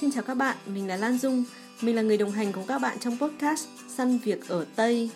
Xin chào các bạn, mình là Lan Dung. Mình là người đồng hành cùng các bạn trong podcast Săn Việc ở Tây.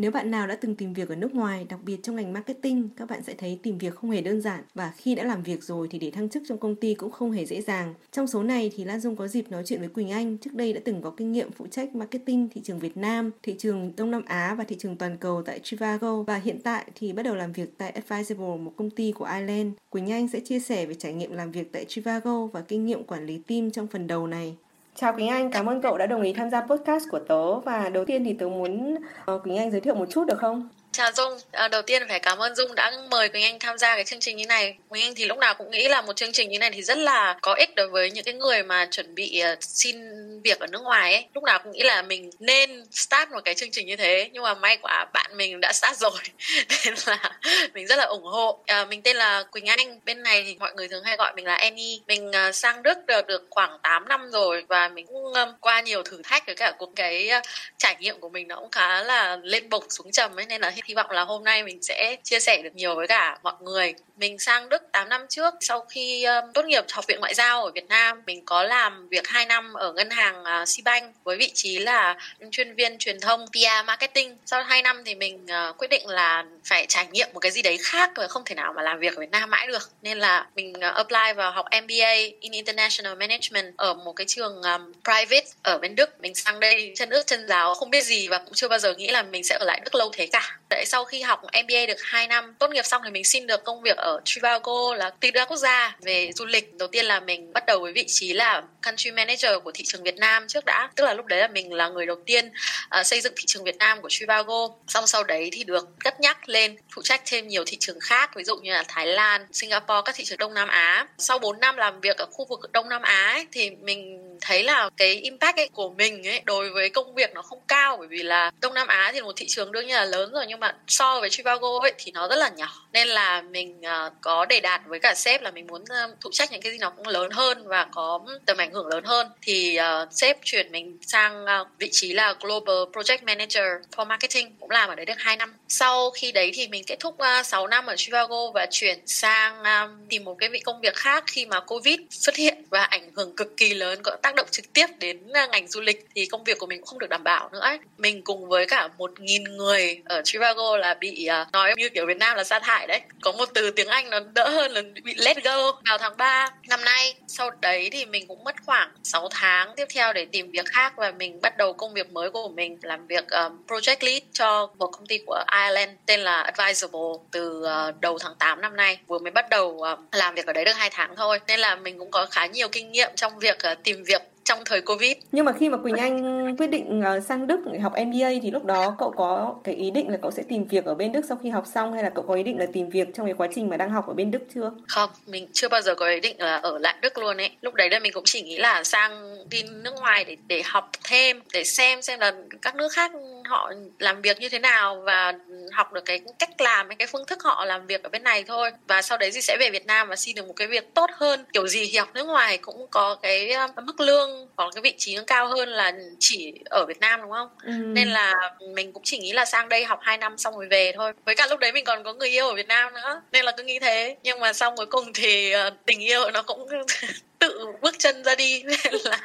Nếu bạn nào đã từng tìm việc ở nước ngoài, đặc biệt trong ngành marketing, các bạn sẽ thấy tìm việc không hề đơn giản và khi đã làm việc rồi thì để thăng chức trong công ty cũng không hề dễ dàng. Trong số này thì Lan Dung có dịp nói chuyện với Quỳnh Anh, trước đây đã từng có kinh nghiệm phụ trách marketing thị trường Việt Nam, thị trường Đông Nam Á và thị trường toàn cầu tại Trivago và hiện tại thì bắt đầu làm việc tại Advisable, một công ty của Ireland. Quỳnh Anh sẽ chia sẻ về trải nghiệm làm việc tại Trivago và kinh nghiệm quản lý team trong phần đầu này. Chào Quỳnh Anh, cảm ơn cậu đã đồng ý tham gia podcast của tớ và đầu tiên thì tớ muốn uh, Quỳnh Anh giới thiệu một chút được không? Chào Dung, à, đầu tiên phải cảm ơn Dung đã mời Quỳnh Anh tham gia cái chương trình như này. Quỳnh Anh thì lúc nào cũng nghĩ là một chương trình như này thì rất là có ích đối với những cái người mà chuẩn bị uh, xin việc ở nước ngoài ấy. Lúc nào cũng nghĩ là mình nên start một cái chương trình như thế, nhưng mà may quá bạn mình đã start rồi, nên là mình rất là ủng hộ. À, mình tên là Quỳnh Anh, bên này thì mọi người thường hay gọi mình là Annie. Mình uh, sang Đức được, được khoảng 8 năm rồi và mình cũng um, qua nhiều thử thách với cả cuộc cái uh, trải nghiệm của mình nó cũng khá là lên bổng xuống trầm ấy nên là hy vọng là hôm nay mình sẽ chia sẻ được nhiều với cả mọi người. Mình sang Đức 8 năm trước sau khi um, tốt nghiệp học viện ngoại giao ở Việt Nam mình có làm việc 2 năm ở ngân hàng à, uh, Sibank với vị trí là chuyên viên truyền thông PR marketing. Sau 2 năm thì mình uh, quyết định là phải trải nghiệm một cái gì đấy khác và không thể nào mà làm việc ở Việt Nam mãi được. Nên là mình uh, apply vào học MBA in International Management ở một cái trường um, private ở bên Đức. Mình sang đây chân ướt chân ráo không biết gì và cũng chưa bao giờ nghĩ là mình sẽ ở lại Đức lâu thế cả. Đấy, sau khi học MBA được 2 năm tốt nghiệp xong thì mình xin được công việc ở Trivago là tỷ đa quốc gia về du lịch. Đầu tiên là mình bắt đầu với vị trí là country manager của thị trường Việt Nam trước đã. Tức là lúc đấy là mình là người đầu tiên uh, xây dựng thị trường Việt Nam của Trivago. Xong sau đấy thì được cất nhắc lên phụ trách thêm nhiều thị trường khác ví dụ như là Thái Lan, Singapore các thị trường Đông Nam Á. Sau 4 năm làm việc ở khu vực Đông Nam Á ấy, thì mình thấy là cái impact ấy của mình ấy đối với công việc nó không cao bởi vì là Đông Nam Á thì một thị trường đương nhiên là lớn rồi nhưng mà so với Chicago ấy thì nó rất là nhỏ. Nên là mình uh, có đề đạt với cả sếp là mình muốn à, uh, phụ trách những cái gì nó cũng lớn hơn và có tầm ảnh hưởng lớn hơn. Thì uh, sếp chuyển mình sang uh, vị trí là Global Project Manager for Marketing cũng làm ở đấy được 2 năm. Sau khi đấy thì mình kết thúc uh, 6 năm ở Chicago và chuyển sang tìm một cái vị công việc khác khi mà Covid xuất hiện và ảnh hưởng cực kỳ lớn có tác động trực tiếp đến à, ngành du lịch thì công việc của mình cũng không được đảm bảo nữa ấy. mình cùng với cả một nghìn người ở Trivago là bị uh, nói như kiểu Việt Nam là sa thải đấy. Có một từ tiếng Anh nó đỡ hơn là bị let go. Vào tháng 3 năm nay sau đấy thì mình cũng mất khoảng 6 tháng tiếp theo để tìm việc khác và mình bắt đầu công việc mới của mình làm việc um, project lead cho một công ty của Ireland tên là Advisable từ uh, đầu tháng 8 năm nay. Vừa mới bắt đầu uh, làm việc ở đấy được hai tháng thôi. Nên là mình cũng có khá nhiều kinh nghiệm trong việc uh, tìm việc trong thời Covid. Nhưng mà khi mà Quỳnh Anh quyết định uh, sang Đức để học MBA thì lúc đó cậu có cái ý định là cậu sẽ tìm việc ở bên Đức sau khi học xong hay là cậu có ý định là tìm việc trong cái quá trình mà đang học ở bên Đức chưa? Không, mình chưa bao giờ có ý định là ở lại Đức luôn ấy. Lúc đấy là mình cũng chỉ nghĩ là sang đi nước ngoài để để học thêm, để xem xem là các nước khác họ làm việc như thế nào và học được cái cách làm cái phương thức họ làm việc ở bên này thôi. Và sau đấy thì sẽ về Việt Nam và xin được một cái việc tốt hơn. Kiểu gì thì học nước ngoài cũng có cái mức lương hoặc cái vị trí nó cao hơn là chỉ ở Việt Nam đúng không? Ừ. nên là mình cũng chỉ nghĩ là sang đây học 2 năm xong rồi về thôi. Với cả lúc đấy mình còn có người yêu ở Việt Nam nữa. Nên là cứ nghĩ thế. Nhưng mà xong cuối cùng thì tình yêu nó cũng tự bước chân ra đi. Nên là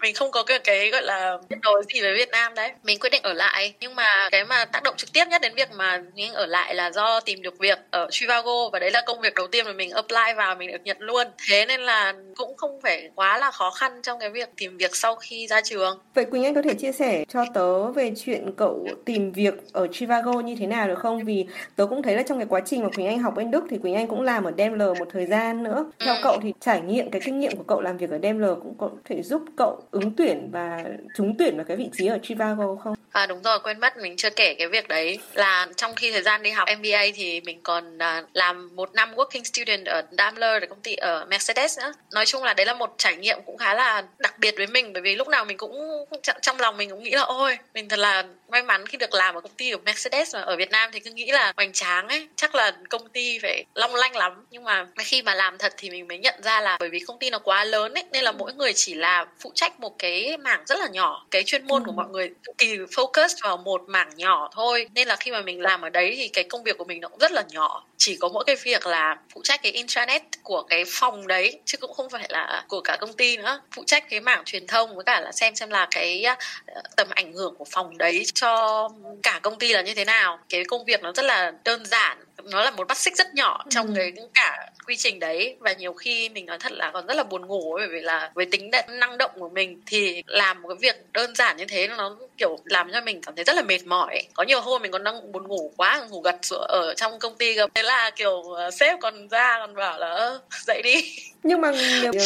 mình không có cái, cái gọi là kết nối gì với Việt Nam đấy. Mình quyết định ở lại. Nhưng mà cái mà tác động trực tiếp nhất đến việc mà mình ở lại là do tìm được việc ở Trivago và đấy là công việc đầu tiên mà mình apply vào mình được nhận luôn. Thế nên là cũng không phải quá là khó khăn trong cái việc tìm việc sau khi ra trường. Vậy Quỳnh Anh có thể chia sẻ cho tớ về chuyện cậu tìm việc ở Trivago như thế nào được không? Vì tớ cũng thấy là trong cái quá trình mà Quỳnh Anh học bên Đức thì Quỳnh Anh cũng làm ở Daimler một thời gian nữa. Theo ừ. cậu thì trải nghiệm cái kinh nghiệm của cậu làm việc ở Daimler cũng có thể giúp cậu ứng tuyển và trúng tuyển vào cái vị trí ở Trivago không? À đúng rồi, quên mất mình chưa kể cái việc đấy là trong khi thời gian đi học MBA thì mình còn à, làm một năm working student ở Daimler ở công ty ở Mercedes nữa. Nói chung là đấy là một trải nghiệm cũng khá là đặc biệt với mình bởi vì lúc nào mình cũng trong lòng mình cũng nghĩ là ôi mình thật là may mắn khi được làm ở công ty của Mercedes mà ở Việt Nam thì cứ nghĩ là hoành tráng ấy chắc là công ty phải long lanh lắm nhưng mà khi mà làm thật thì mình mới nhận ra là bởi vì công ty nó quá lớn ấy nên là mỗi người chỉ là phụ trách một cái mảng rất là nhỏ. Cái chuyên môn ừ. của mọi người cực kỳ focus vào một mảng nhỏ thôi. Nên là khi mà mình làm ở đấy thì cái công việc của mình nó cũng rất là nhỏ. Chỉ có mỗi cái việc là phụ trách cái intranet của cái phòng đấy chứ cũng không phải là của cả công ty nữa. Phụ trách cái mảng truyền thông với cả là xem xem là cái uh, tầm ảnh hưởng của phòng đấy cho cả công ty là như thế nào. Cái công việc nó rất là đơn giản nó là một mắt xích rất nhỏ trong ừ. cái cả quy trình đấy. Và nhiều khi mình nói thật là còn rất là buồn ngủ bởi vì là với tính năng động của mình thì làm một cái việc đơn giản như thế nó kiểu làm cho mình cảm thấy rất là mệt mỏi. Có nhiều hôm mình còn đang buồn ngủ quá, ngủ gật ở trong công ty gặp thế là kiểu ờ, sếp còn ra còn bảo là dậy đi. Nhưng mà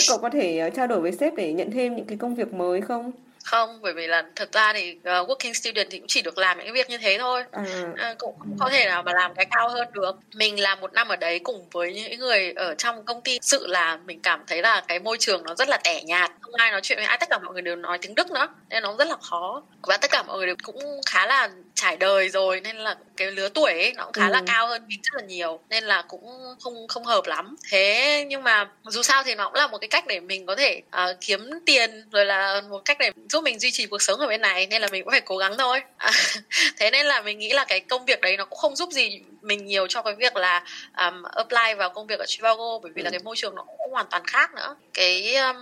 cậu có thể ờ, trao đổi với sếp để nhận thêm những cái công việc mới không? Không bởi vì là thật ra thì uh, working student thì cũng chỉ được làm những cái việc như thế thôi. Uh, cũng không có thể nào mà làm cái cao hơn được. Mình làm một năm ở đấy cùng với những người ở trong công ty sự là mình cảm thấy là cái môi trường nó rất là tẻ nhạt không ai nói chuyện với ai tất cả mọi người đều nói tiếng đức nữa nên nó rất là khó. Và tất cả mọi người đều cũng khá là trải đời rồi nên là cái lứa tuổi ấy nó cũng khá ừ. là cao hơn mình rất là nhiều nên là cũng không không hợp lắm. Thế nhưng mà dù sao thì nó cũng là một cái cách để mình có thể uh, kiếm tiền rồi là một cách để giúp mình duy trì cuộc sống ở bên này nên là mình cũng phải cố gắng thôi. À, thế nên là mình nghĩ là cái công việc đấy nó cũng không giúp gì mình nhiều cho cái việc là um, apply vào công việc ở Chicago bởi vì là cái môi trường nó cũng hoàn toàn khác nữa. Cái um,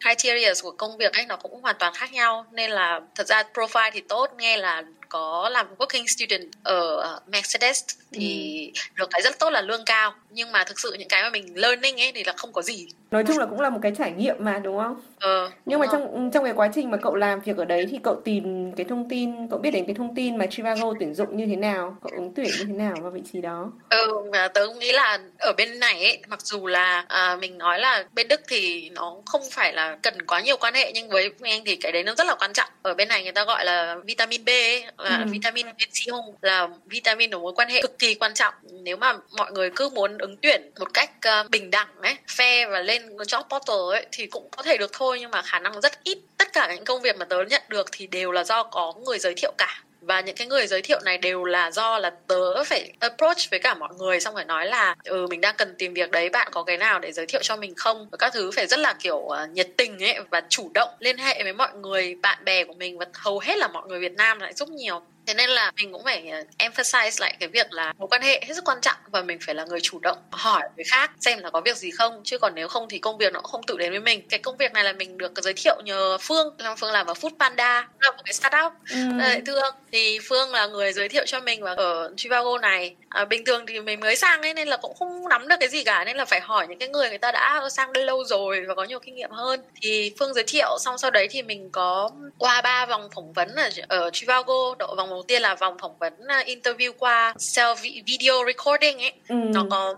criteria của công việc ấy nó cũng hoàn toàn khác nhau nên là thật ra profile thì tốt nghe là có làm working student ở Mercedes thì ừ. được cái rất tốt là lương cao. Nhưng mà thực sự những cái mà mình learning ấy thì là không có gì nói chung là cũng là một cái trải nghiệm mà đúng không? Ờ, nhưng mà trong trong cái quá trình mà cậu làm việc ở đấy thì cậu tìm cái thông tin cậu biết đến cái thông tin mà Trivago tuyển dụng như thế nào cậu ứng tuyển như thế nào vào vị trí đó? Ừ và tớ cũng nghĩ là ở bên này ấy mặc dù là à, mình nói là bên Đức thì nó không phải là cần quá nhiều quan hệ nhưng với anh thì cái đấy nó rất là quan trọng. Ở bên này người ta gọi là vitamin B ấy, là ừ. vitamin B hung là vitamin của mối quan hệ cực kỳ quan trọng. Nếu mà mọi người cứ muốn ứng tuyển một cách uh, bình đẳng ấy fair và lên job portal ấy thì cũng có thể được thôi nhưng mà khả năng rất ít. Tất cả những công việc mà tớ nhận được thì đều là do có người giới thiệu cả. Và những cái người giới thiệu này đều là do là tớ phải approach với cả mọi người xong phải nói là ừ mình đang cần tìm việc đấy bạn có cái nào để giới thiệu cho mình không? Và các thứ phải rất là kiểu uh, nhiệt tình ấy và chủ động liên hệ với mọi người bạn bè của mình và hầu hết là mọi người Việt Nam lại giúp nhiều thế nên là mình cũng phải ờ, emphasize lại cái việc là mối quan hệ hết sức quan trọng và mình phải là người chủ động hỏi người khác xem là có việc gì không. Chứ còn nếu không thì công việc nó cũng không tự đến với mình. Cái công việc này là mình được giới thiệu nhờ phương. Phương làm ở food panda là một cái startup. Ừ. thương. Thì phương là người giới thiệu cho mình và ở Trivago này. À, bình thường thì mình mới sang ấy nên là cũng không nắm được cái gì cả. Nên là phải hỏi những cái người người ta đã sang đây lâu rồi và có nhiều kinh nghiệm hơn. Thì phương giới thiệu xong sau đấy thì mình có qua ba vòng phỏng vấn ở, ở Trivago độ vòng đầu tiên là vòng phỏng vấn uh, interview qua self video recording ấy ừ. nó có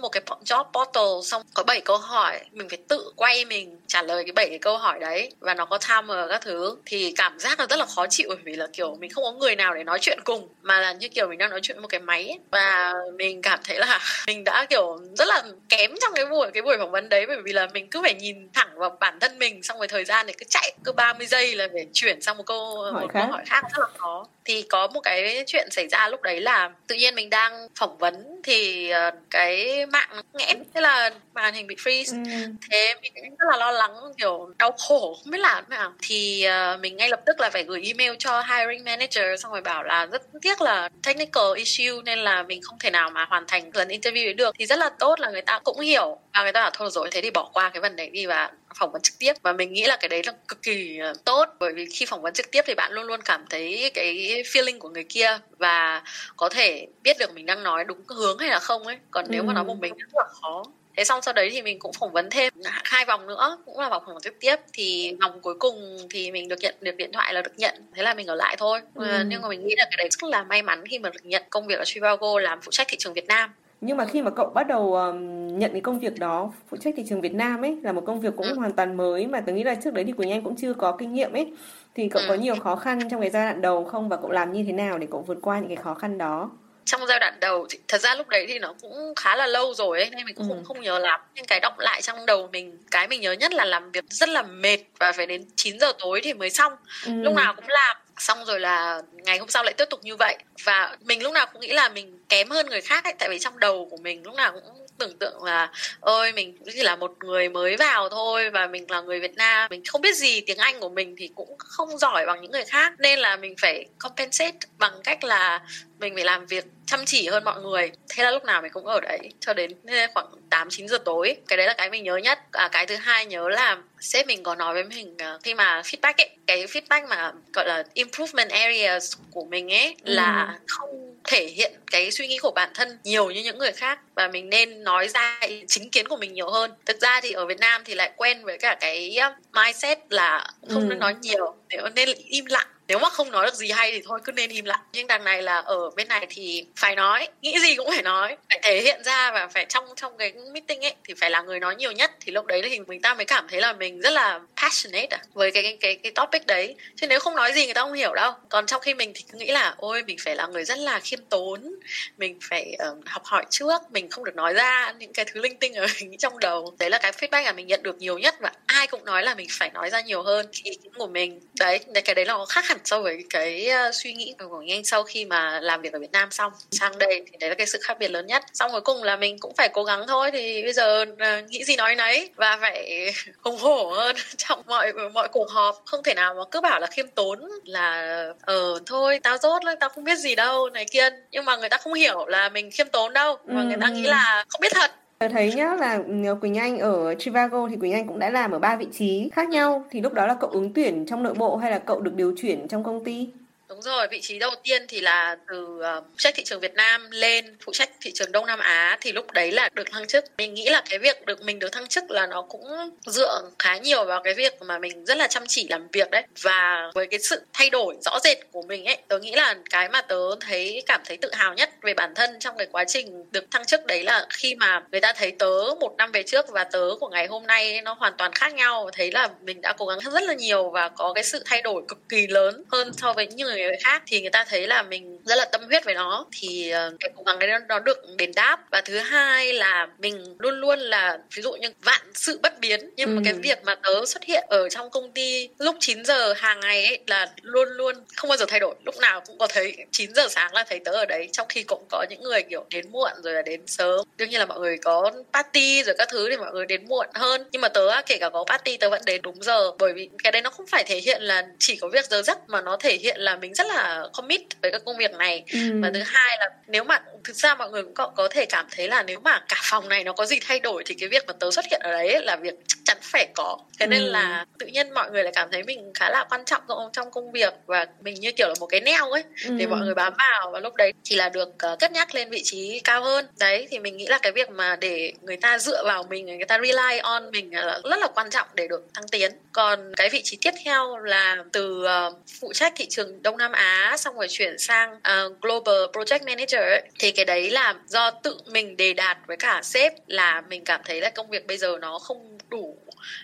một cái job portal xong có 7 câu hỏi mình phải tự quay mình trả lời cái bảy cái câu hỏi đấy và nó có timer các thứ thì cảm giác là rất là khó chịu bởi vì là kiểu mình không có người nào để nói chuyện cùng mà là như kiểu mình đang nói chuyện với một cái máy ấy. và mình cảm thấy là mình đã kiểu rất là kém trong cái buổi cái buổi phỏng vấn đấy bởi vì là mình cứ phải nhìn thẳng vào bản thân mình xong rồi thời gian này cứ chạy cứ 30 giây là phải chuyển sang một câu hỏi một khác. câu hỏi khác rất là khó thì có một cái chuyện xảy ra lúc đấy là tự nhiên mình đang phỏng vấn thì uh, cái mạng nghẽn thế là màn hình bị freeze. Ừ. thế mình rất là lo lắng kiểu đau khổ không biết làm thế nào. Thì uh, mình ngay lập tức là phải gửi email cho hiring manager xong rồi bảo là rất tiếc là technical issue nên là mình không thể nào mà hoàn thành lần interview đấy được. Thì rất là tốt là người ta cũng hiểu và người ta bảo thôi rồi thế thì bỏ qua cái vấn đề đi và phỏng vấn trực tiếp và mình nghĩ là cái đấy là cực kỳ ờ, tốt. Bởi vì khi phỏng vấn trực tiếp thì bạn luôn luôn cảm thấy cái feeling của người kia và có thể biết được mình đang nói đúng hướng hay là không ấy. Còn nếu ừ. mà nói một mình rất là khó. Thế xong sau đấy thì mình cũng phỏng vấn thêm hai vòng nữa cũng là vòng phỏng vấn trực tiếp. Thì vòng cuối cùng thì mình được nhận được điện thoại là được nhận. Thế là mình ở lại thôi. Ừ. nhưng mà mình nghĩ là cái đấy rất là may mắn khi mà được nhận công việc ở Trivago làm phụ trách thị trường Việt Nam nhưng mà khi mà cậu bắt đầu um, nhận cái công việc đó phụ trách thị trường Việt Nam ấy là một công việc cũng ừ. hoàn toàn mới mà tôi nghĩ là trước đấy thì Quỳnh Anh cũng chưa có kinh nghiệm ấy thì cậu ừ. có nhiều khó khăn trong cái giai đoạn đầu không và cậu làm như thế nào để cậu vượt qua những cái khó khăn đó trong giai đoạn đầu thì, thật ra lúc đấy thì nó cũng khá là lâu rồi ấy nên mình cũng ừ. không không nhớ lắm nhưng cái động lại trong đầu mình cái mình nhớ nhất là làm việc rất là mệt và phải đến 9 giờ tối thì mới xong ừ. lúc nào cũng làm xong rồi là ngày hôm sau lại tiếp tục như vậy. Và mình lúc nào cũng nghĩ là mình kém hơn người khác ấy. Tại vì trong đầu của mình lúc nào cũng tưởng tượng là ơi mình chỉ là một người mới vào thôi và mình là người Việt Nam. Mình không biết gì tiếng Anh của mình thì cũng không giỏi bằng những người khác. Nên là mình phải compensate bằng cách là mình phải làm việc chăm chỉ hơn mọi người. Thế là lúc nào mình cũng ở đấy cho đến khoảng 8 9 giờ tối. Cái đấy là cái mình nhớ nhất. À, cái thứ hai nhớ là sếp mình có nói với mình uh, khi mà feedback ấy cái feedback mà gọi là improvement areas của mình ấy ừ. là không thể hiện cái suy nghĩ của bản thân nhiều như những người khác. Và mình nên nói ra chính kiến của mình nhiều hơn. Thực ra thì ở Việt Nam thì lại quen với cả cái mindset là không ừ. nên nói nhiều. Nên im lặng nếu mà không nói được gì hay thì thôi cứ nên im lặng. Nhưng đằng này là ở bên này thì phải nói nghĩ gì cũng phải nói phải thể hiện ra và phải trong trong cái meeting ấy thì phải là người nói nhiều nhất. Thì lúc đấy thì mình ta mới cảm thấy là mình rất là passionate à, với cái cái cái cái topic đấy. Chứ nếu không nói gì người ta không hiểu đâu. Còn trong khi mình thì cứ nghĩ là ôi mình phải là người rất là khiêm tốn mình phải uh, học hỏi trước mình không được nói ra những cái thứ linh tinh ở mình trong đầu. Đấy là cái feedback mà mình nhận được nhiều nhất và ai cũng nói là mình phải nói ra nhiều hơn ý kiến của mình. Đấy cái đấy là khác hẳn so với cái uh, suy nghĩ của anh sau khi mà làm việc ở Việt Nam xong. Sang đây thì đấy là cái sự khác biệt lớn nhất. Xong cuối cùng là mình cũng phải cố gắng thôi thì bây giờ uh, nghĩ gì nói nấy và phải hùng hổ hơn trong mọi mọi cuộc họp. Không thể nào mà cứ bảo là khiêm tốn là ờ thôi tao dốt lắm tao không biết gì đâu này kia. Nhưng mà người ta không hiểu là mình khiêm tốn đâu. Mà ừ. người ta nghĩ là không biết thật Tôi thấy nhá là ừ, Quỳnh Anh ở Trivago thì Quỳnh Anh cũng đã làm ở ba vị trí khác nhau thì lúc đó là cậu ứng tuyển trong nội bộ hay là cậu được điều chuyển trong công ty? Đúng rồi, vị trí đầu tiên thì là từ ờ, phụ trách thị trường Việt Nam lên phụ trách thị trường Đông Nam Á thì lúc đấy là được thăng chức. Mình nghĩ là cái việc được mình được thăng chức là nó cũng dựa khá nhiều vào cái việc mà mình rất là chăm chỉ làm việc đấy và với cái sự thay đổi rõ rệt của mình ấy, tớ nghĩ là cái mà tớ thấy cảm thấy tự hào nhất về bản thân trong cái quá trình được thăng chức đấy là khi mà người ta thấy tớ một năm về trước và tớ của ngày hôm nay nó hoàn toàn khác nhau thấy là mình đã cố gắng rất là nhiều và có cái sự thay đổi cực kỳ lớn hơn so với những người người khác thì người ta thấy là mình rất là tâm huyết với nó. Thì uh, cái cố gắng đấy nó được đền đáp. Và thứ hai là mình luôn luôn là ví dụ như vạn sự bất biến. Nhưng ừ. mà cái ừ. việc mà tớ xuất hiện ở trong công ty lúc 9 giờ hàng ngày ấy là luôn luôn không bao giờ thay đổi. Lúc nào cũng có thấy 9 giờ sáng là thấy tớ ở đấy. Trong khi cũng có những người kiểu đến muộn rồi là đến sớm. Đương nhiên là mọi người có party rồi các thứ thì mọi người đến muộn hơn. Nhưng mà tớ kể cả có party tớ vẫn đến đúng giờ. Bởi vì cái đấy nó không phải thể hiện là chỉ có việc giờ giấc mà nó thể hiện là mình rất là commit với các công việc này ừ. và thứ hai là nếu mà thực ra mọi người cũng có, có thể cảm thấy là nếu mà cả phòng này nó có gì thay đổi thì cái việc mà tớ xuất hiện ở đấy là việc chắc chắn phải có thế nên ừ. là tự nhiên mọi người lại cảm thấy mình khá là quan trọng trong công việc và mình như kiểu là một cái neo ấy ừ. để mọi người bám vào và lúc đấy thì là được uh, cất nhắc lên vị trí cao hơn đấy thì mình nghĩ là cái việc mà để người ta dựa vào mình người ta rely on mình là rất là quan trọng để được thăng tiến còn cái vị trí tiếp theo là từ uh, phụ trách thị trường Đông Nam Á xong rồi chuyển sang uh, Global Project Manager ấy, thì cái đấy là do tự mình đề đạt với cả sếp là mình cảm thấy là công việc bây giờ nó không đủ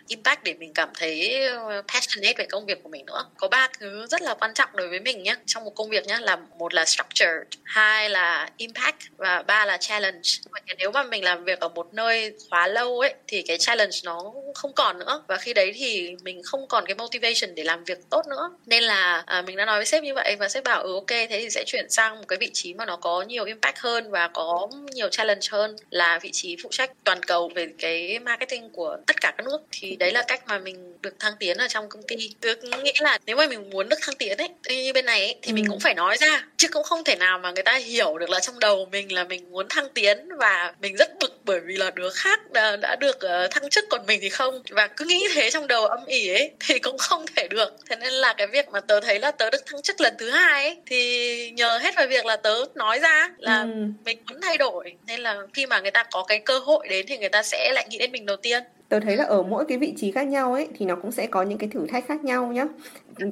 impact để mình cảm thấy ờ, passionate về công việc của mình nữa. Có ba thứ rất là quan trọng đối với mình nhé trong một công việc nhé là một là structure hai là impact và ba là challenge. Nếu mà mình làm việc ở một nơi quá lâu ấy thì cái challenge nó không còn nữa. Và khi đấy thì mình không còn cái motivation để làm việc tốt nữa. Nên là à, mình đã nói với sếp như vậy và sếp bảo ừ ok thế thì sẽ chuyển sang một cái vị trí mà nó có nhiều impact hơn và có nhiều challenge hơn là vị trí phụ trách toàn cầu về cái marketing của tất cả các nước. Thì đấy là cách mà mình được thăng tiến ở trong công ty. Tôi nghĩ là nếu mà mình muốn được thăng tiến ấy như bên này ấy, thì ừ. mình cũng phải nói ra chứ cũng không thể nào mà người ta hiểu được là trong đầu mình là mình muốn thăng tiến và mình rất bực bởi vì là đứa khác đã, đã được uh, thăng chức còn mình thì không và cứ nghĩ thế trong đầu âm ỉ ấy thì cũng không thể được thế nên là cái việc mà tớ thấy là tớ được thăng chức lần thứ hai ấy thì nhờ hết vào việc là tớ nói ra là ừ. mình muốn thay đổi nên là khi mà người ta có cái cơ hội đến thì người ta sẽ lại nghĩ đến mình đầu tiên Tôi thấy là ở mỗi cái vị trí khác nhau ấy thì nó cũng sẽ có những cái thử thách khác nhau nhá.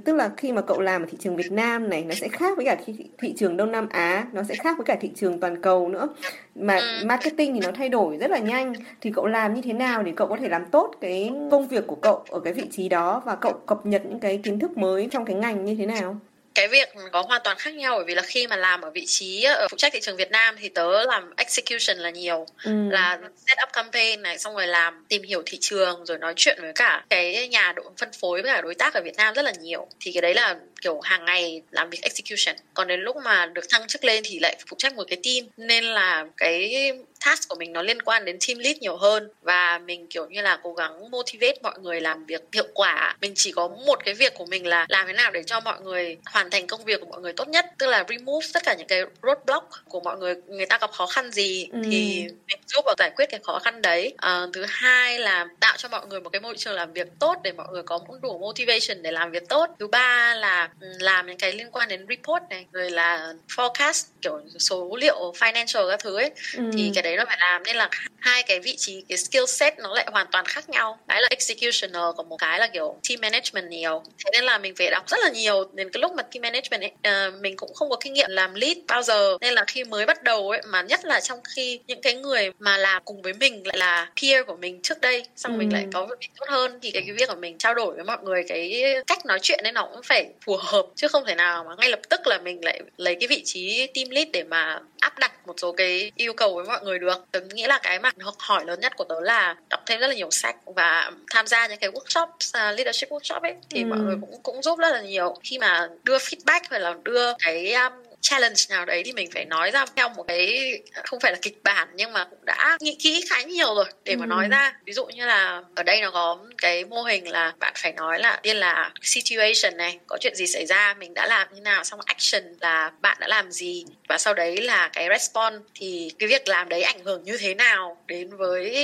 Tức là khi mà cậu làm ở thị trường Việt Nam này nó sẽ khác với cả thị, thị trường Đông Nam Á, nó sẽ khác với cả thị trường toàn cầu nữa. Mà ừ. marketing thì nó thay đổi rất là nhanh. Thì cậu làm như thế nào để cậu có thể làm tốt cái công việc của cậu ở cái vị trí đó và cậu cập nhật những cái kiến thức mới trong cái ngành như thế nào? cái việc có hoàn toàn khác nhau bởi vì là khi mà làm ở vị trí ở phụ trách thị trường Việt Nam thì tớ làm execution là nhiều. Ừ. là set up campaign này xong rồi làm tìm hiểu thị trường rồi nói chuyện với cả cái nhà độ phân phối với cả đối tác ở Việt Nam rất là nhiều. Thì cái đấy là kiểu hàng ngày làm việc execution. Còn đến lúc mà được thăng chức lên thì lại phụ trách một cái team. Nên là cái task của mình nó liên quan đến team lead nhiều hơn. Và mình kiểu như là cố gắng motivate mọi người làm việc hiệu quả. Mình chỉ có một cái việc của mình là làm thế nào để cho mọi người hoàn thành công việc của mọi người tốt nhất. Tức là remove tất cả những cái roadblock của mọi người người ta gặp khó khăn gì ừ. thì mình giúp vào giải quyết cái khó khăn đấy. À, thứ hai là tạo cho mọi người một cái môi trường làm việc tốt để mọi người có đủ motivation để làm việc tốt. Thứ ba là ừ, làm những cái liên quan đến report này rồi là forecast kiểu số liệu financial các thứ ấy. Ừ. thì cái đấy nó phải làm nên là hai cái vị trí cái skill set nó lại hoàn toàn khác nhau. Cái là executioner còn một cái là kiểu team management nhiều. Thế nên là mình phải đọc rất là nhiều. Đến cái lúc mà team management ấy, uh, mình cũng không có kinh nghiệm làm lead bao giờ. Nên là khi mới bắt đầu ấy mà nhất là trong khi những cái người mà làm cùng với mình lại là peer của mình trước đây xong ừ. mình lại có việc tốt hơn thì cái, cái việc của mình trao đổi với mọi người cái cách nói chuyện ấy nó cũng phải phù hợp chứ không thể nào mà ngay lập tức là mình lại lấy cái vị trí team lead để mà áp đặt một số cái yêu cầu với mọi người được. Tớ nghĩ là cái mà học hỏi lớn nhất của tớ là đọc thêm rất là nhiều sách và tham gia những cái workshop uh, leadership workshop ấy thì ừ. mọi người cũng cũng giúp rất là nhiều khi mà đưa feedback hay là đưa cái um, challenge nào đấy thì mình phải nói ra theo một cái không phải là kịch bản nhưng mà cũng đã nghĩ kỹ khá nhiều rồi để mà ừ. nói ra. Ví dụ như là ở đây nó có cái mô hình là bạn phải nói là tiên là situation này có chuyện gì xảy ra mình đã làm như nào xong action là bạn đã làm gì? Và sau đấy là cái response thì cái việc làm đấy ảnh hưởng như thế nào đến với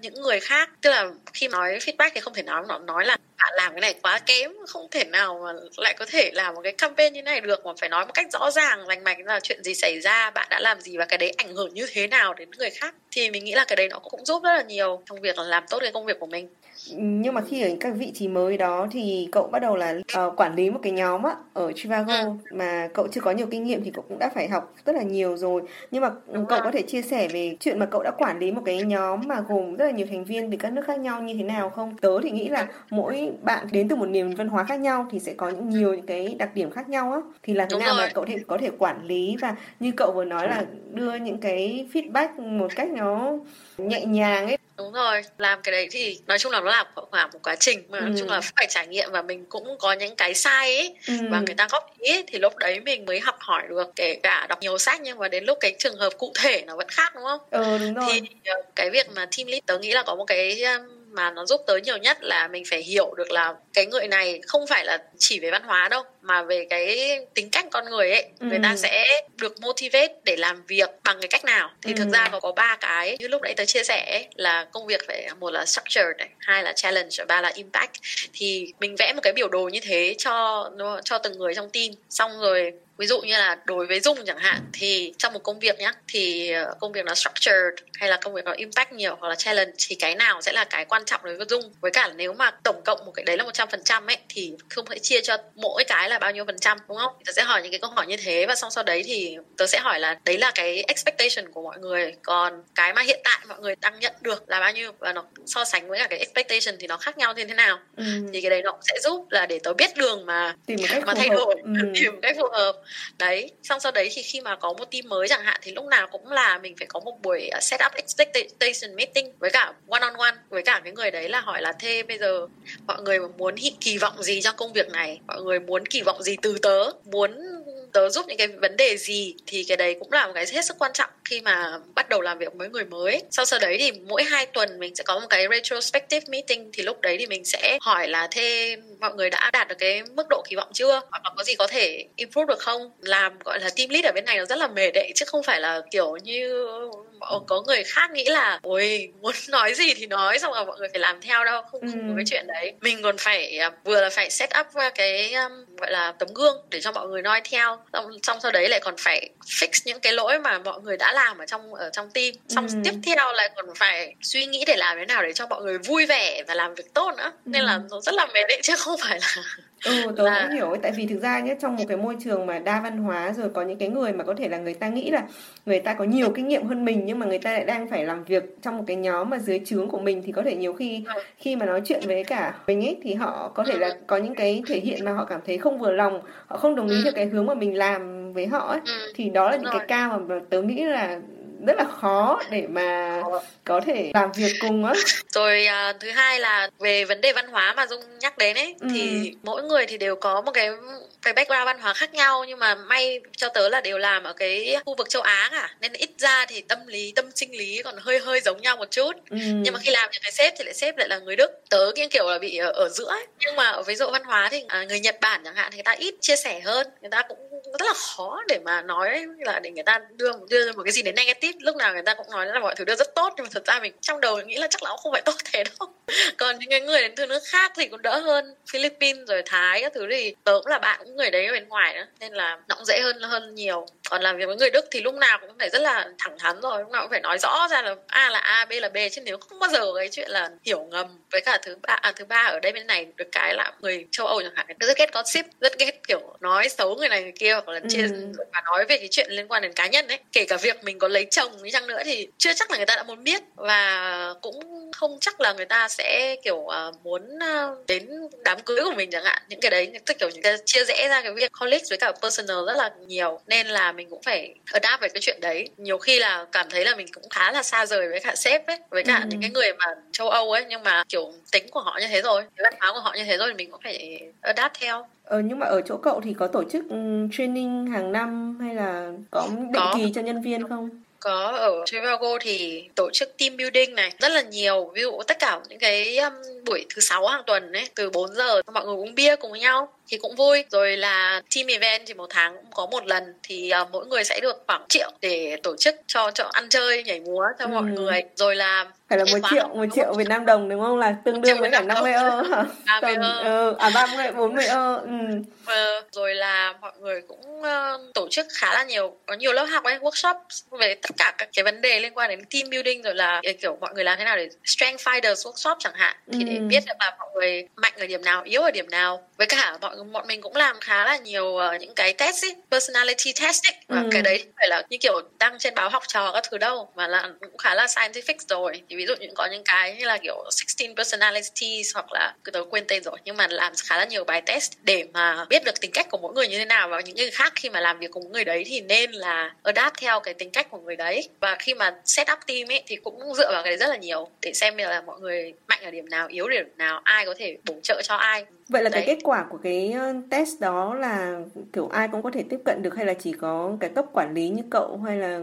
những người khác. Tức là khi nói feedback thì không thể nói nó nói là bạn làm cái này quá kém không thể nào mà lại có thể làm một cái campaign như này được mà phải nói một cách rõ ràng lành mạnh là chuyện gì xảy ra bạn đã làm gì và cái đấy ảnh hưởng như thế nào đến người khác. Thì mình nghĩ là cái đấy nó cũng giúp rất là nhiều trong việc là làm tốt cái công việc của mình. Nhưng mà khi ở các vị trí mới đó thì cậu bắt đầu là uh, quản lý một cái nhóm á ở Trivago ừ. mà cậu chưa có nhiều kinh nghiệm thì cậu cũng đã phải học rất là nhiều rồi. Nhưng mà Đúng cậu rồi. có thể chia sẻ về chuyện mà cậu đã quản lý một cái nhóm mà gồm rất là nhiều thành viên từ các nước khác nhau như thế nào không? Tớ thì nghĩ là mỗi bạn đến từ một nền văn hóa khác nhau thì sẽ có những nhiều những cái đặc điểm khác nhau á thì làm thế Đúng nào rồi. mà cậu thể có thể quản lý và như cậu vừa nói là đưa những cái feedback một cách nó nhẹ nhàng ấy đúng rồi làm cái đấy thì nói chung là nó là cả một quá trình mà ừ. nói chung là phải trải nghiệm và mình cũng có những cái sai ấy ừ. và người ta góp ý ấy, thì lúc đấy mình mới học hỏi được kể cả đọc nhiều sách nhưng mà đến lúc cái trường hợp cụ thể nó vẫn khác đúng không ừ đúng rồi thì ờ, cái việc mà team lead tớ nghĩ là có một cái mà nó giúp tới nhiều nhất là mình phải hiểu được là cái người này không phải là chỉ về văn hóa đâu mà về cái tính cách con người ấy ừ. người ta sẽ được motivate để làm việc bằng cái cách nào thì ừ. thực ra có có ba cái như lúc nãy tớ chia sẻ ấy, là công việc phải một là structure này hai là challenge và ba là impact thì mình vẽ một cái biểu đồ như thế cho cho từng người trong team xong rồi ví dụ như là đối với dung chẳng hạn thì trong một công việc nhé thì ờ, công việc nó structured hay là công việc nó impact nhiều hoặc là challenge thì cái nào sẽ là cái quan trọng đối với dung? Với cả nếu mà tổng cộng một cái đấy là một trăm phần trăm ấy thì không thể chia cho mỗi cái là bao nhiêu phần trăm đúng không? Tớ sẽ hỏi những cái câu hỏi như thế và xong sau đấy thì tớ sẽ hỏi là đấy là cái expectation của mọi người còn cái mà hiện tại mọi người đang nhận được là bao nhiêu? Và nó so sánh với cả cái expectation thì nó khác nhau như thế nào? Ừ. thì cái đấy nó cũng sẽ giúp là để tớ biết đường mà tìm cách mà thay đổi ừ. tìm cách phù hợp đấy, xong sau đấy thì khi mà có một team mới chẳng hạn thì lúc nào cũng là mình phải có một buổi à, set up expectation meeting với cả one on one với cả cái người đấy là hỏi là thế bây giờ mọi người muốn kỳ vọng gì cho công việc này? Mọi người muốn kỳ vọng gì từ tớ? Muốn tớ giúp những cái vấn đề gì thì cái đấy cũng là một cái hết sức quan trọng khi mà bắt đầu làm việc với người mới. Sau sau đấy thì mỗi hai tuần mình sẽ có một cái retrospective meeting, thì lúc đấy thì mình sẽ hỏi là, thế mọi người đã đạt được cái mức độ kỳ vọng chưa? Hoặc là có gì có thể improve được không? Làm, gọi là, team lead ở bên này nó rất là mệt đấy, chứ không phải là kiểu như có người khác nghĩ là ôi muốn nói gì thì nói xong rồi mọi người phải làm theo đâu. Không, không có cái chuyện đấy. Mình còn phải à, vừa là phải set up cái um, gọi là tấm gương để cho mọi người noi theo. Xong, xong sau đấy lại còn phải fix những cái lỗi mà mọi người đã làm ở trong ở trong team. Xong ừ. tiếp theo lại còn phải suy nghĩ để làm thế nào để cho mọi người vui vẻ và làm việc tốt nữa. Nên là nó rất là mệt đấy chứ không phải là ừ tớ là... cũng hiểu tại vì thực ra nhé trong một cái môi trường mà đa văn hóa rồi có những cái người mà có thể là người ta nghĩ là người ta có nhiều kinh nghiệm hơn mình nhưng mà người ta lại đang phải làm việc trong một cái nhóm mà dưới trướng của mình thì có thể nhiều khi ừ. khi mà nói chuyện với cả mình ấy thì họ có thể là ừ. có những cái thể hiện mà họ cảm thấy không vừa lòng họ không đồng ý ừ. theo cái hướng mà mình làm với họ ấy thì đó là những cái cao mà tớ nghĩ là rất là khó để mà có thể làm việc cùng á rồi à, thứ hai là về vấn đề văn hóa mà dung nhắc đến ấy ừ. thì mỗi người thì đều có một cái cái background văn hóa khác nhau nhưng mà may cho tớ là đều làm ở cái khu vực châu Á à nên ít ra thì tâm lý tâm sinh lý còn hơi hơi giống nhau một chút ừ. nhưng mà khi làm những cái sếp thì lại sếp lại là người Đức tớ cái kiểu là bị ở, ở giữa ấy. nhưng mà ở ví dụ văn hóa thì à, người Nhật Bản chẳng hạn thì người ta ít chia sẻ hơn người ta cũng rất là khó để mà nói là để người ta đưa đưa ra một cái gì đấy negative, lúc nào người ta cũng nói là mọi thứ đưa rất tốt, nhưng mà thật ra mình trong đầu nghĩ là chắc là cũng không phải tốt thế đâu. Còn những cái người đến từ nước khác thì cũng đỡ hơn. Philippines rồi Thái các thứ thì tớ cũng là bạn cũng người đấy ở bên ngoài nữa, nên là nó cũng dễ hơn hơn nhiều còn làm việc với người Đức thì lúc nào cũng phải rất là thẳng thắn rồi lúc nào cũng phải nói rõ ra là A là A B là B chứ nếu không bao giờ cái chuyện là hiểu ngầm với cả thứ ba à, thứ ba ở đây bên này được cái là người châu Âu chẳng hạn rất ghét gossip rất ghét kiểu nói xấu người này người kia hoặc là chia ừ. và nói về cái chuyện liên quan đến cá nhân ấy. Kể cả việc mình có lấy chồng đi chăng nữa thì chưa chắc là người ta đã muốn biết và cũng không chắc là người ta sẽ kiểu uh, muốn uh, đến đám cưới của mình chẳng hạn. Những cái đấy tức kiểu những cái chia rẽ ra cái việc colleague với cả personal rất là nhiều. Nên là mình cũng phải adapt về cái chuyện đấy nhiều khi là cảm thấy là mình cũng khá là xa rời với cả sếp ấy với cả ừ. những cái người mà châu Âu ấy nhưng mà kiểu tính của họ như thế rồi văn hóa của họ như thế rồi thì mình cũng phải adapt theo Ờ, nhưng mà ở chỗ cậu thì có tổ chức um, training hàng năm hay là có định có. kỳ cho nhân viên không? Có ở Trivago thì tổ chức team building này rất là nhiều ví dụ tất cả những cái um, buổi thứ sáu hàng tuần ấy từ 4 giờ mọi người uống bia cùng với nhau thì cũng vui rồi là team event thì một tháng cũng có một lần thì uh, mỗi người sẽ được khoảng triệu để tổ chức cho cho ăn chơi nhảy múa cho ừ. mọi người rồi là phải là một triệu một triệu Việt Nam đồng đúng không là tương đương với cả 50 ơ hả? 30 ơ. Ừ, à 30 40 ơ. Ừ. Ờ, rồi là mọi người cũng uh, tổ chức khá là nhiều có nhiều lớp học ấy workshop về tất cả các cái vấn đề liên quan đến team building rồi là kiểu mọi người làm thế nào để strength finders workshop chẳng hạn thì ừ. để biết được là mọi người mạnh ở điểm nào yếu ở điểm nào với cả mọi bọn mình cũng làm khá là nhiều uh, những cái test ấy, personality test ấy. và ừ. cái đấy phải là như kiểu đăng trên báo học trò các thứ đâu mà là cũng khá là scientific rồi thì ví dụ những có những cái như là kiểu 16 personalities hoặc là tớ quên tên rồi nhưng mà làm khá là nhiều bài test để mà biết được tính cách của mỗi người như thế nào và những người khác khi mà làm việc cùng người đấy thì nên là adapt theo cái tính cách của người đấy. Và khi mà set up team ấy thì cũng dựa vào cái đấy rất là nhiều để xem là mọi người mạnh ở điểm nào yếu điểm nào ai có thể bổ trợ cho ai. Vậy là Đấy. cái kết quả của cái ờ, test đó là kiểu ai cũng có thể tiếp cận được hay là chỉ có cái cấp quản lý như cậu hay là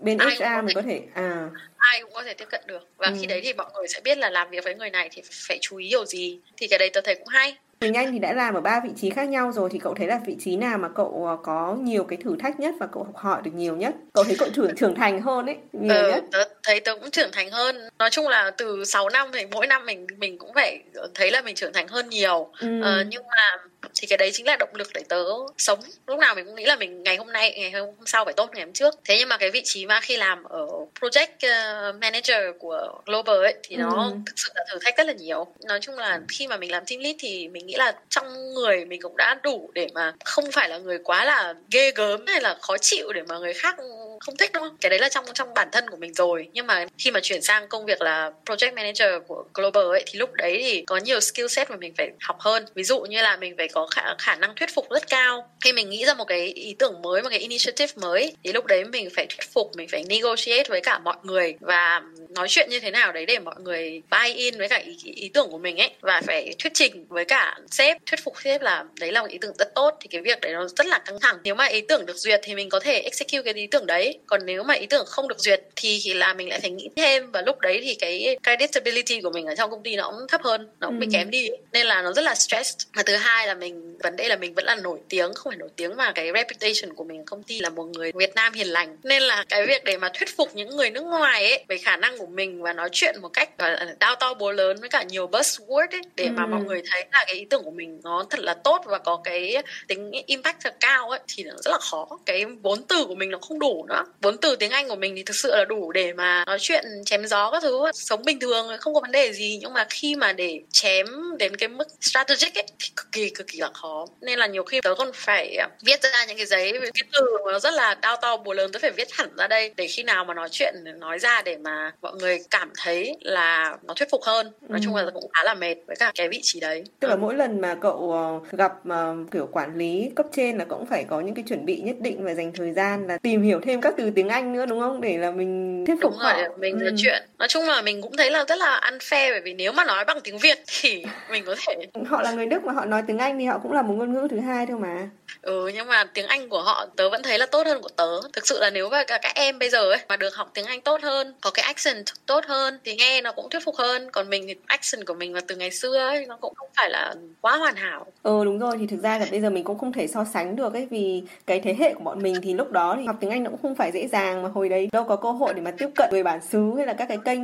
bên ai HR mình có thể à. Ai cũng có thể tiếp cận được. Và ừ. khi đấy thì mọi người sẽ biết là làm việc với người này thì phải chú ý điều gì. Thì cái đấy tôi thấy cũng hay Quỳnh Anh thì đã làm ở ba vị trí khác nhau rồi thì cậu thấy là vị trí nào mà cậu ờ, có nhiều cái thử thách nhất và cậu học hỏi được nhiều nhất? Cậu thấy cậu trưởng trưởng thành hơn ấy, nhiều ừ, nhất. Tớ thấy tớ cũng trưởng thành hơn. Nói chung là từ 6 năm thì mỗi năm mình mình cũng phải thấy là mình trưởng thành hơn nhiều. Ừ. Ờ, nhưng mà thì cái đấy chính là động lực để tớ sống. Lúc nào mình cũng nghĩ là mình ngày hôm nay ngày hôm sau phải tốt ngày hôm trước. Thế nhưng mà cái vị trí mà khi làm ở project ờ, manager của global ấy thì nó ừ. thực sự là thử thách rất là nhiều. Nói chung là khi mà mình làm team lead thì mình nghĩ là trong người mình cũng đã đủ để mà không phải là người quá là ghê gớm hay là khó chịu để mà người khác không thích đâu cái đấy là trong trong bản thân của mình rồi. Nhưng mà khi mà chuyển sang công việc là project manager của global ấy thì lúc đấy thì có nhiều skill set mà mình phải học hơn. Ví dụ như là mình phải có khả, khả năng thuyết phục rất cao. Khi mình nghĩ ra một cái ý tưởng mới một cái initiative mới thì lúc đấy mình phải thuyết phục mình phải negotiate với cả mọi người và nói chuyện như thế nào đấy để mọi người buy in với cả ý, ý tưởng của mình ấy. Và phải thuyết trình với cả sếp. Thuyết phục sếp là đấy là một ý tưởng rất tốt thì cái việc đấy nó rất là căng thẳng. Nếu mà ý tưởng được duyệt thì mình có thể execute cái ý tưởng đấy. Còn nếu mà ý tưởng không được duyệt thì là mình lại phải nghĩ thêm. Và lúc đấy thì cái creditability của mình ở trong công ty nó cũng thấp hơn nó cũng bị ừ. kém đi. Nên là nó rất là stress và thứ hai là mình vấn đề là mình vẫn là nổi tiếng không phải nổi tiếng mà cái reputation của mình ở công ty là một người Việt Nam hiền lành. Nên là cái việc để mà thuyết phục những người nước ngoài ấy về khả năng của mình và nói chuyện một cách đao to bố lớn với cả nhiều buzzword ấy để ừ. mà mọi người thấy là cái ý tưởng của mình nó thật là tốt và có cái tính impact thật cao ấy thì nó rất là khó. Cái vốn từ của mình nó không đủ nữa. Vốn từ tiếng Anh của mình thì thực sự là đủ để mà nói chuyện chém gió các thứ sống bình thường không có vấn đề gì. Nhưng mà khi mà để chém đến cái mức strategic ấy thì cực kỳ cực cực kỳ là khó nên là nhiều khi tớ còn phải à, viết ra những cái giấy cái từ mà nó rất là đau to bùa lớn tớ phải viết hẳn ra đây để khi nào mà nói chuyện nói ra để mà mọi người cảm thấy là nó thuyết phục hơn nói ừ. chung là cũng khá là mệt với cả cái vị trí đấy tức là ừ. mỗi lần mà cậu ờ, gặp uh, kiểu quản lý cấp trên là cũng phải có những cái chuẩn bị nhất định và dành thời gian là tìm hiểu thêm các từ tiếng Anh nữa đúng không để là mình thuyết phục đúng họ. rồi mình nói ừ. chuyện nói chung là mình cũng thấy là rất là unfair bởi vì nếu mà nói bằng tiếng Việt thì mình có thể họ là người Đức mà họ nói tiếng Anh thì họ cũng là một ngôn ngữ thứ hai thôi mà ừ nhưng mà tiếng Anh của họ tớ vẫn thấy là tốt hơn của tớ. Thực sự là nếu mà các em bây giờ ấy mà được học tiếng Anh tốt hơn có cái accent tốt hơn thì nghe nó cũng thuyết phục hơn. Còn mình thì accent của mình là từ ngày xưa ấy nó cũng không phải là quá hoàn hảo. Ừ đúng rồi. Thì thực ra là bây giờ mình cũng không thể so sánh được ấy vì cái thế hệ của bọn mình thì lúc đó thì học tiếng Anh nó cũng không phải dễ dàng mà hồi đấy đâu có cơ hội để mà tiếp cận về bản xứ hay là các cái kênh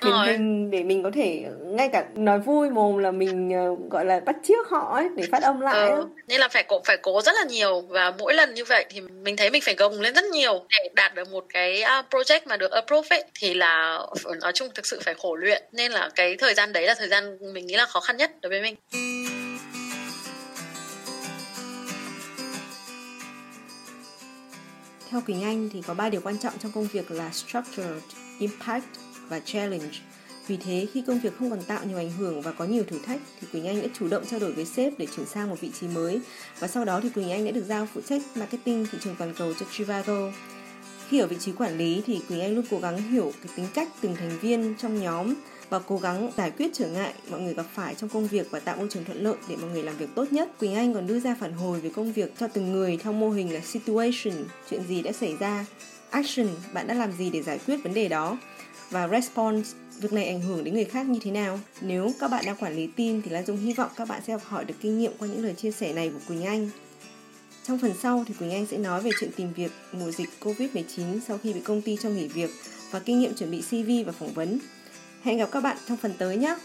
truyền hình để mình có thể ngay cả nói vui mồm là mình uh, gọi là bắt chước họ ấy để phát âm lại ừ. nên là phải cố phải cố rất là nhiều và mỗi lần như vậy thì mình thấy mình phải gồng lên rất nhiều. Để đạt được một cái project mà được approve ấy thì là nói chung thực sự phải khổ luyện. Nên là cái thời gian đấy là thời gian mình nghĩ là khó khăn nhất đối với mình. Theo Quỳnh Anh thì có ba điều quan trọng trong công việc là structure, impact và challenge. Vì thế khi công việc không còn tạo nhiều ảnh hưởng và có nhiều thử thách thì Quỳnh Anh đã chủ động trao đổi với sếp để chuyển sang một vị trí mới và sau đó thì Quỳnh Anh đã được giao phụ trách marketing thị trường toàn cầu cho Trivago. Khi ở vị trí quản lý thì Quỳnh Anh luôn cố gắng hiểu cái tính cách từng thành viên trong nhóm và cố gắng giải quyết trở ngại mọi người gặp phải trong công việc và tạo môi trường thuận lợi để mọi người làm việc tốt nhất. Quỳnh Anh còn đưa ra phản hồi về công việc cho từng người theo mô hình là situation, chuyện gì đã xảy ra, action, bạn đã làm gì để giải quyết vấn đề đó và response, việc này ảnh hưởng đến người khác như thế nào. Nếu các bạn đang quản lý team thì Lan Dung hy vọng các bạn sẽ học hỏi được kinh nghiệm qua những lời chia sẻ này của Quỳnh Anh. Trong phần sau thì Quỳnh Anh sẽ nói về chuyện tìm việc mùa dịch Covid-19 sau khi bị công ty cho nghỉ việc và kinh nghiệm chuẩn bị CV và phỏng vấn. Hẹn gặp các bạn trong phần tới nhé!